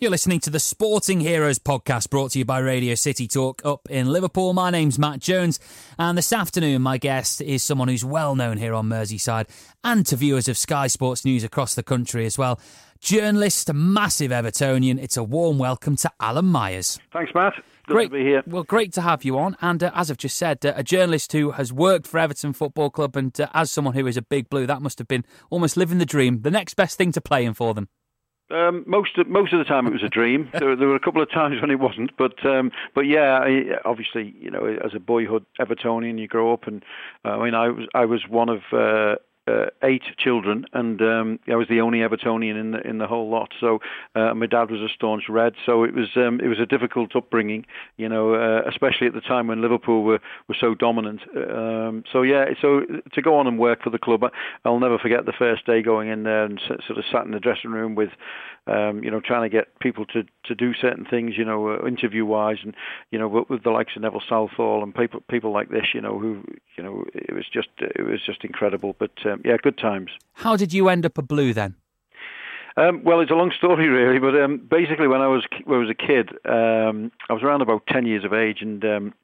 You're listening to the Sporting Heroes podcast brought to you by Radio City Talk up in Liverpool. My name's Matt Jones, and this afternoon, my guest is someone who's well known here on Merseyside and to viewers of Sky Sports News across the country as well. Journalist, massive Evertonian. It's a warm welcome to Alan Myers. Thanks, Matt. Good great, to be here. Well, great to have you on. And uh, as I've just said, uh, a journalist who has worked for Everton Football Club, and uh, as someone who is a big blue, that must have been almost living the dream. The next best thing to playing for them. Um, most of, most of the time it was a dream. there, there, were a couple of times when it wasn't, but um, but yeah, I, obviously you know as a boyhood Evertonian you grow up, and uh, I mean I was I was one of uh, uh, eight children, and um, I was the only Evertonian in the in the whole lot. So uh, my dad was a staunch Red, so it was um, it was a difficult upbringing, you know, uh, especially at the time when Liverpool were were so dominant. Um, so yeah, so to go on and work for the club, I'll never forget the first day going in there and sort of sat in the dressing room with um, you know, trying to get people to, to do certain things, you know, uh, interview wise, and you know, with, with the likes of Neville Southall and people people like this, you know, who you know, it was just it was just incredible. But um, yeah, good times. How did you end up a blue then? Um, well, it's a long story, really. But um, basically, when I was when I was a kid, um, I was around about ten years of age, and um,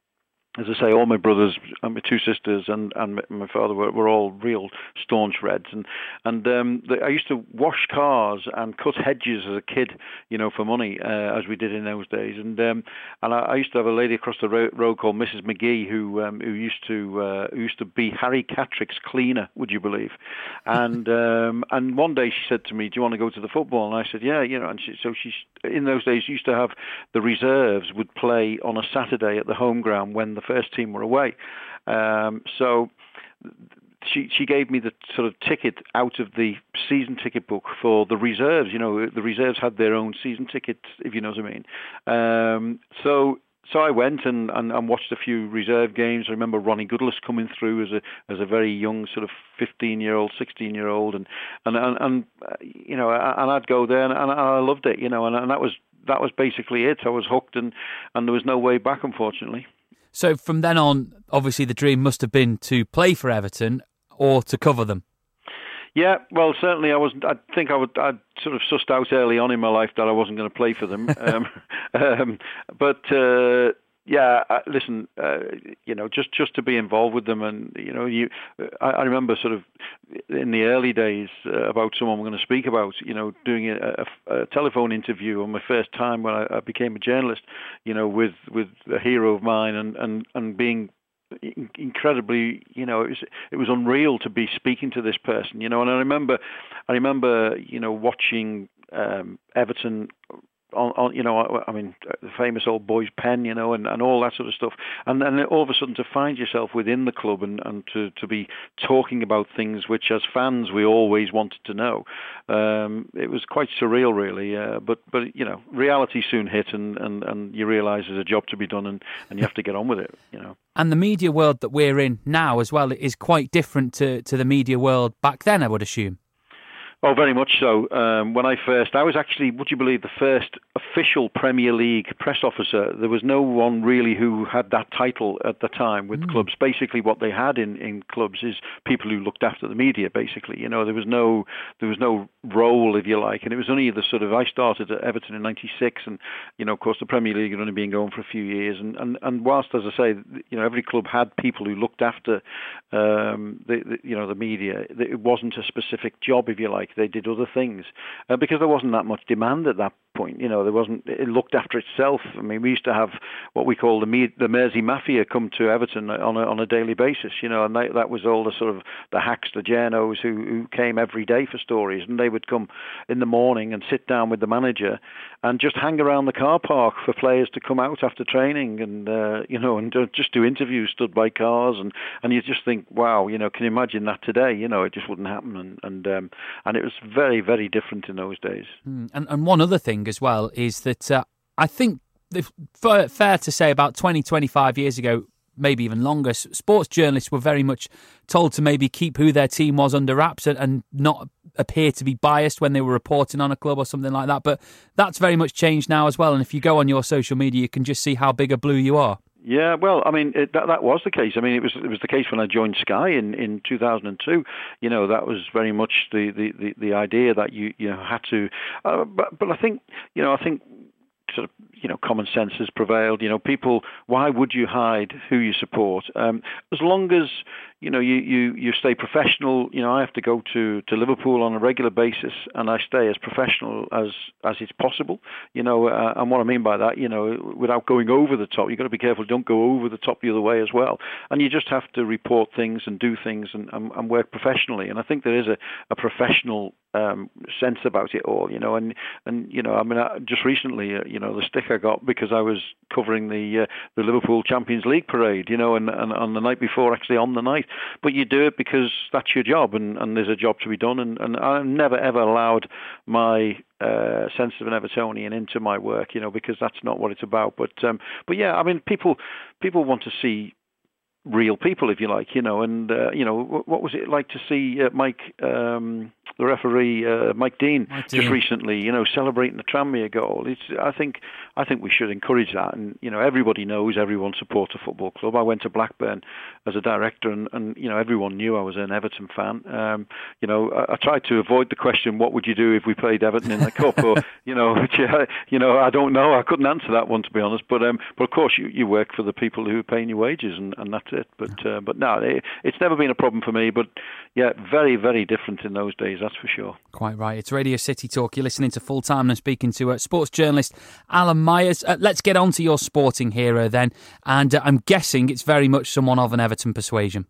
as I say, all my brothers and my two sisters and and my father were, were all real staunch Reds, and and um, the, I used to wash cars and cut hedges as a kid, you know, for money, uh, as we did in those days. And um, and I, I used to have a lady across the road called Mrs. McGee who um, who used to uh, who used to be Harry Catterick's cleaner, would you believe? And um, and one day she said to me, "Do you want to go to the football?" And I said, "Yeah, you know." And she, so she in those days used to have the reserves would play on a Saturday at the home ground when the first team were away. Um, so she she gave me the sort of ticket out of the season ticket book for the reserves. You know, the reserves had their own season tickets, if you know what I mean. Um, so so I went and, and, and, watched a few reserve games. I remember Ronny Goodlass coming through as a as a very young sort of 15 year old, 16 year old, and and and, and uh, you know, and I'd go there and, and I loved it, you know, and, and that was that was basically it. I was hooked, and and there was no way back, unfortunately. So from then on, obviously the dream must have been to play for Everton or to cover them. Yeah, well, certainly I was. I think I would. I'd sort of sussed out early on in my life that I wasn't going to play for them. um, um, but uh, yeah, uh, listen, uh, you know, just just to be involved with them, and you know, you, I, I remember sort of in the early days uh, about someone we're going to speak about, you know, doing a, a, a telephone interview on my first time when I, I became a journalist, you know, with with a hero of mine, and and and being incredibly you know it was it was unreal to be speaking to this person you know and i remember i remember you know watching um everton on, on you know, I mean, the famous old boys' pen, you know, and, and all that sort of stuff. And then all of a sudden to find yourself within the club and, and to, to be talking about things which, as fans, we always wanted to know. Um, it was quite surreal, really. Uh, but, but, you know, reality soon hit and, and, and you realise there's a job to be done and, and you have to get on with it, you know. And the media world that we're in now as well is quite different to, to the media world back then, I would assume. Oh, very much so. Um, when I first, I was actually, would you believe, the first official Premier League press officer. There was no one really who had that title at the time with mm. clubs. Basically, what they had in, in clubs is people who looked after the media. Basically, you know, there was no there was no role, if you like, and it was only the sort of. I started at Everton in '96, and you know, of course, the Premier League had only been going for a few years, and and, and whilst, as I say, you know, every club had people who looked after, um, the, the you know, the media. It wasn't a specific job, if you like they did other things uh, because there wasn't that much demand at that point. You know, there wasn't. It looked after itself. I mean, we used to have what we call the the Mersey Mafia come to Everton on a, on a daily basis. You know, and they, that was all the sort of the hacks, the journos who who came every day for stories, and they would come in the morning and sit down with the manager and just hang around the car park for players to come out after training and uh, you know and just do interviews stood by cars. And and you just think wow you know can you imagine that today? You know it just wouldn't happen. And and um, and it was very very different in those days. Mm. and and one other thing as well is that uh, I think fair to say about 20 25 years ago maybe even longer, sports journalists were very much told to maybe keep who their team was under wraps and, and, not appear to be biased when they were reporting on a club or something like that. But that's very much changed now as well. And if you go on your social media, you can just see how big a blue you are. Yeah, well, I mean it, that that was the case. I mean it was it was the case when I joined Sky in, in 2002. You know that was very much the, the, the, the idea that you you know had to. Uh, but but I think you know I think sort of you know common sense has prevailed. You know, people. Why would you hide who you support? Um, as long as you know you, you you stay professional. You know, I have to go to to Liverpool on a regular basis, and I stay as professional as as is possible. You know, uh, and what I mean by that, you know, without going over the top, you've got to be careful. Don't go over the top the other way as well. And you just have to report things and do things and, and, and work professionally. And I think there is a, a professional um, sense about it all, you know. And and you know, I mean, I, just recently, uh, you know, the stick I got because I was covering the uh, the Liverpool Champions League parade, you know, and, and on the night before, actually on the night. But you do it because that's your job, and, and there's a job to be done. And, and I've never ever allowed my uh, sense of an Evertonian into my work, you know, because that's not what it's about. But um, but yeah, I mean, people people want to see real people, if you like, you know. And uh, you know, what was it like to see uh, Mike, um, the referee, uh, Mike Dean, Mike just recently, you know, celebrating the Tranmere goal? It's, I think, I think we should encourage that. And you know, everybody knows everyone supports a football club. I went to Blackburn as a director, and, and you know, everyone knew I was an Everton fan. Um, you know, I, I tried to avoid the question, "What would you do if we played Everton in the cup?" Or you know, which, uh, you know, I don't know. I couldn't answer that one to be honest. But um, but of course, you, you work for the people who are paying your wages, and, and that's it. But uh, but no, it, it's never been a problem for me. But yeah, very very different in those days, that's for sure. Quite right. It's Radio City Talk. You're listening to Full Time and speaking to uh, sports journalist Alan Myers. Uh, let's get on to your sporting hero then. And uh, I'm guessing it's very much someone of an Everton persuasion.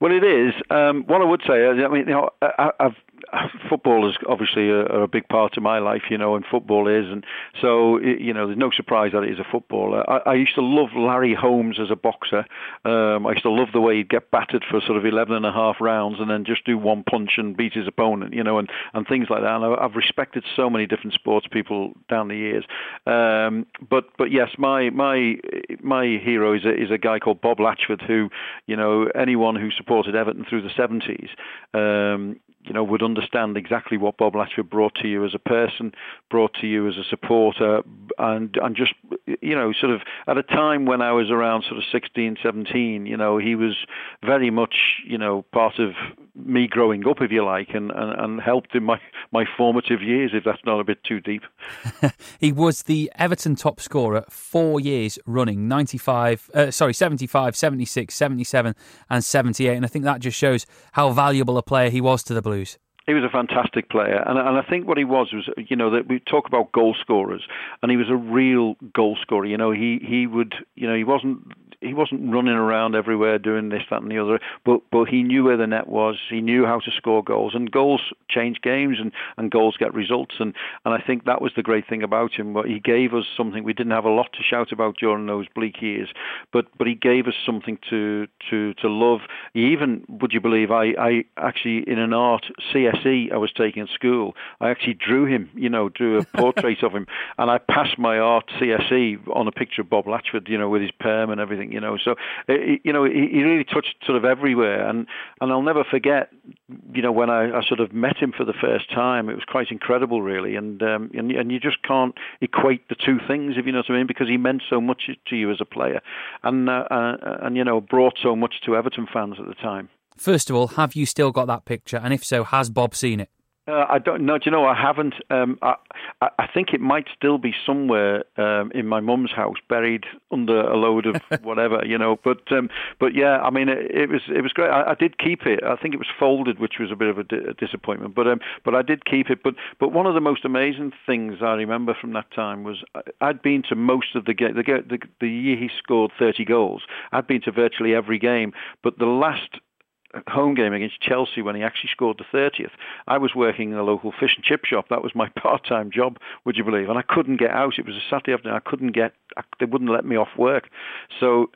Well, it is. Um, what I would say, I mean, you know, I, I've football is obviously a, a, big part of my life, you know, and football is, and so you know, there's no surprise that it is a footballer. I, I used to love Larry Holmes as a boxer. Um, I used to love the way he'd get battered for sort of 11 and a half rounds and then just do one punch and beat his opponent, you know, and and things like that. And I, I've respected so many different sports people down the years. Um, but but yes, my my my hero is a, is a guy called Bob Latchford, who you know anyone who supported Everton through the 70s. Um, you know, would understand exactly what Bob Latchford brought to you as a person, brought to you as a supporter, and and just you know, sort of at a time when I was around sort of 16, 17, you know, he was very much you know part of me growing up, if you like, and, and, and helped in my, my formative years, if that's not a bit too deep. he was the Everton top scorer four years running 95, uh, sorry, 75, 76, 77, and 78. And I think that just shows how valuable a player he was to the Blues. He was a fantastic player, and and I think what he was was, you know, that we talk about goal scorers, and he was a real goal scorer. You know, he he would, you know, he wasn't he wasn't running around everywhere doing this, that, and the other. But but he knew where the net was. He knew how to score goals, and goals change games, and, and goals get results. And and I think that was the great thing about him. But he gave us something we didn't have a lot to shout about during those bleak years. But but he gave us something to to to love. He even would you believe I I actually in an art CSE I was taking at school I actually drew him. You know, drew a portrait of him, and I passed my art CSE on a picture of Bob Latchford. You know, with his perm and everything you know. So, you know, he, he really touched sort of everywhere, and and I'll never forget, you know, when I, I sort of met him for the first time, it was quite incredible, really, and um, and and you just can't equate the two things, if you know what I mean, because he meant so much to you as a player, and uh, uh, and you know, brought so much to Everton fans at the time. First of all, have you still got that picture? And if so, has Bob seen it? Uh, I don't know. Do you know? I haven't. Um, I, I think it might still be somewhere um, in my mum's house, buried under a load of whatever, you know. But um, but yeah, I mean, it, it was it was great. I, I, did keep it. I think it was folded, which was a bit of a, di- a disappointment. But um, but I did keep it. But but one of the most amazing things I remember from that time was I'd been to most of the game. The, the, the year he scored 30 goals, I'd been to virtually every game. But the last home game against Chelsea when he actually scored the 30th. I was working in a local fish and chip shop. That was my part-time job, would you believe? And I couldn't get out. It was a Saturday afternoon. I couldn't get. I, they wouldn't let me off work. So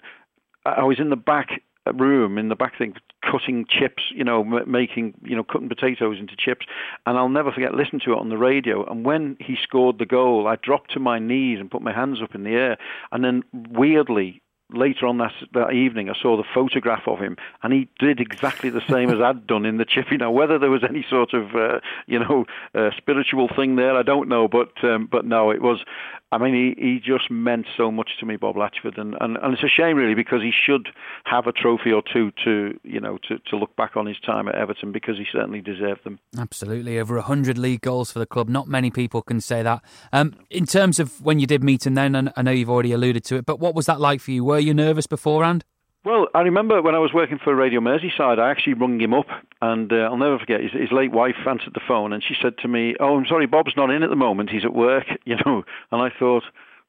I was in the back room in the back thing cutting chips you know making you know cutting potatoes into chips and I'll never forget listening to it on the radio and when he scored the goal I dropped to my knees and put my hands up in the air and then weirdly later on that, that evening, I saw the photograph of him, and he did exactly the same as I'd done in the chippy. Now, whether there was any sort of, uh, you know, uh, spiritual thing there, I don't know, but um, but no, it was I mean, he, he just meant so much to me, Bob Latchford, and, and, and it's a shame really because he should have a trophy or two to you know to, to look back on his time at Everton because he certainly deserved them. Absolutely, over hundred league goals for the club. Not many people can say that. Um, in terms of when you did meet him, then I know you've already alluded to it, but what was that like for you? Were you nervous beforehand? Well, I remember when I was working for Radio Merseyside, I actually rung him up, and uh, I'll never forget. His, his late wife answered the phone, and she said to me, "Oh, I'm sorry, Bob's not in at the moment. He's at work." You know, and I thought,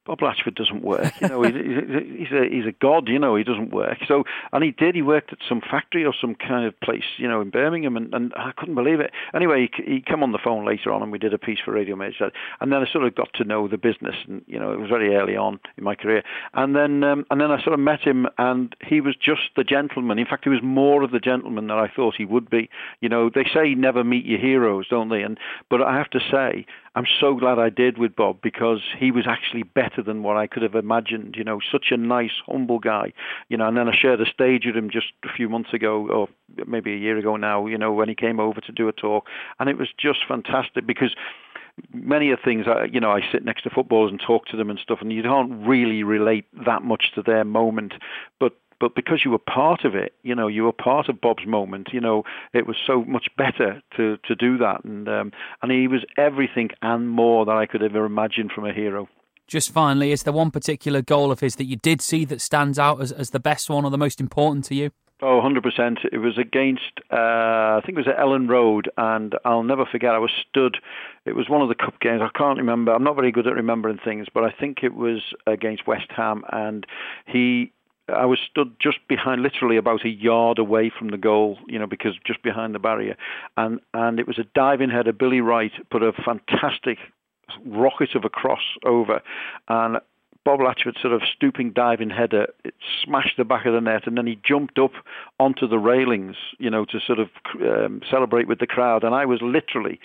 Bob Latchford doesn't work. You know, he's, he's a he's a god. You know, he doesn't work. So, and he did. He worked at some factory or some kind of place, you know, in Birmingham, and, and I couldn't believe it. Anyway, he, he came on the phone later on, and we did a piece for Radio Major, and then I sort of got to know the business, and you know, it was very early on in my career, and then um, and then I sort of met him, and he was just the gentleman. In fact, he was more of the gentleman than I thought he would be. You know, they say never meet your heroes, don't they? And but I have to say, I'm so glad I did with Bob because he was actually better than what I could have imagined. You know, such a nice, humble guy. You know, and then I shared a stage with him just a few months ago, or maybe a year ago now. You know, when he came over to do a talk, and it was just fantastic because many of things, you know, I sit next to footballers and talk to them and stuff, and you don't really relate that much to their moment. But but because you were part of it, you know, you were part of Bob's moment. You know, it was so much better to to do that, and um, and he was everything and more that I could ever imagine from a hero. Just finally, is there one particular goal of his that you did see that stands out as, as the best one or the most important to you? Oh, 100%. It was against, uh, I think it was at Elland Road, and I'll never forget, I was stood, it was one of the cup games, I can't remember, I'm not very good at remembering things, but I think it was against West Ham, and he I was stood just behind, literally about a yard away from the goal, you know, because just behind the barrier, and and it was a diving header. Billy Wright put a fantastic rocket of a cross over, and Bob Latchford sort of stooping diving header, it smashed the back of the net, and then he jumped up onto the railings, you know, to sort of um, celebrate with the crowd. And I was literally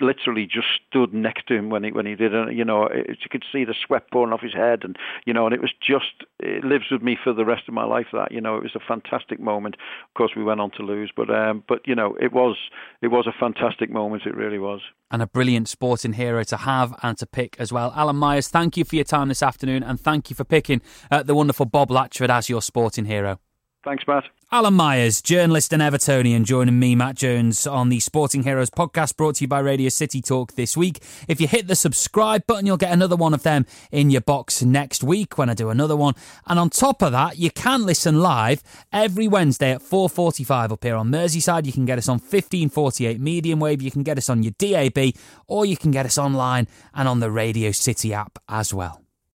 literally just stood next to him when he when he did it. You know, it, you could see the sweat pouring off his head, and you know, and it was just it lives with me for the rest of my life. That you know, it was a fantastic moment. Of course, we went on to lose, but um, but you know, it was it was a fantastic moment. It really was. And a brilliant sporting hero to have and to pick as well. Alan Myers, thank you for your time this afternoon, and thank you for picking uh, the wonderful Bob Latchford as your sporting hero. Thanks, Matt. Alan Myers, journalist and Evertonian, joining me, Matt Jones, on the Sporting Heroes podcast brought to you by Radio City Talk this week. If you hit the subscribe button, you'll get another one of them in your box next week when I do another one. And on top of that, you can listen live every Wednesday at 4.45 up here on Merseyside. You can get us on 1548 medium wave, you can get us on your DAB, or you can get us online and on the Radio City app as well.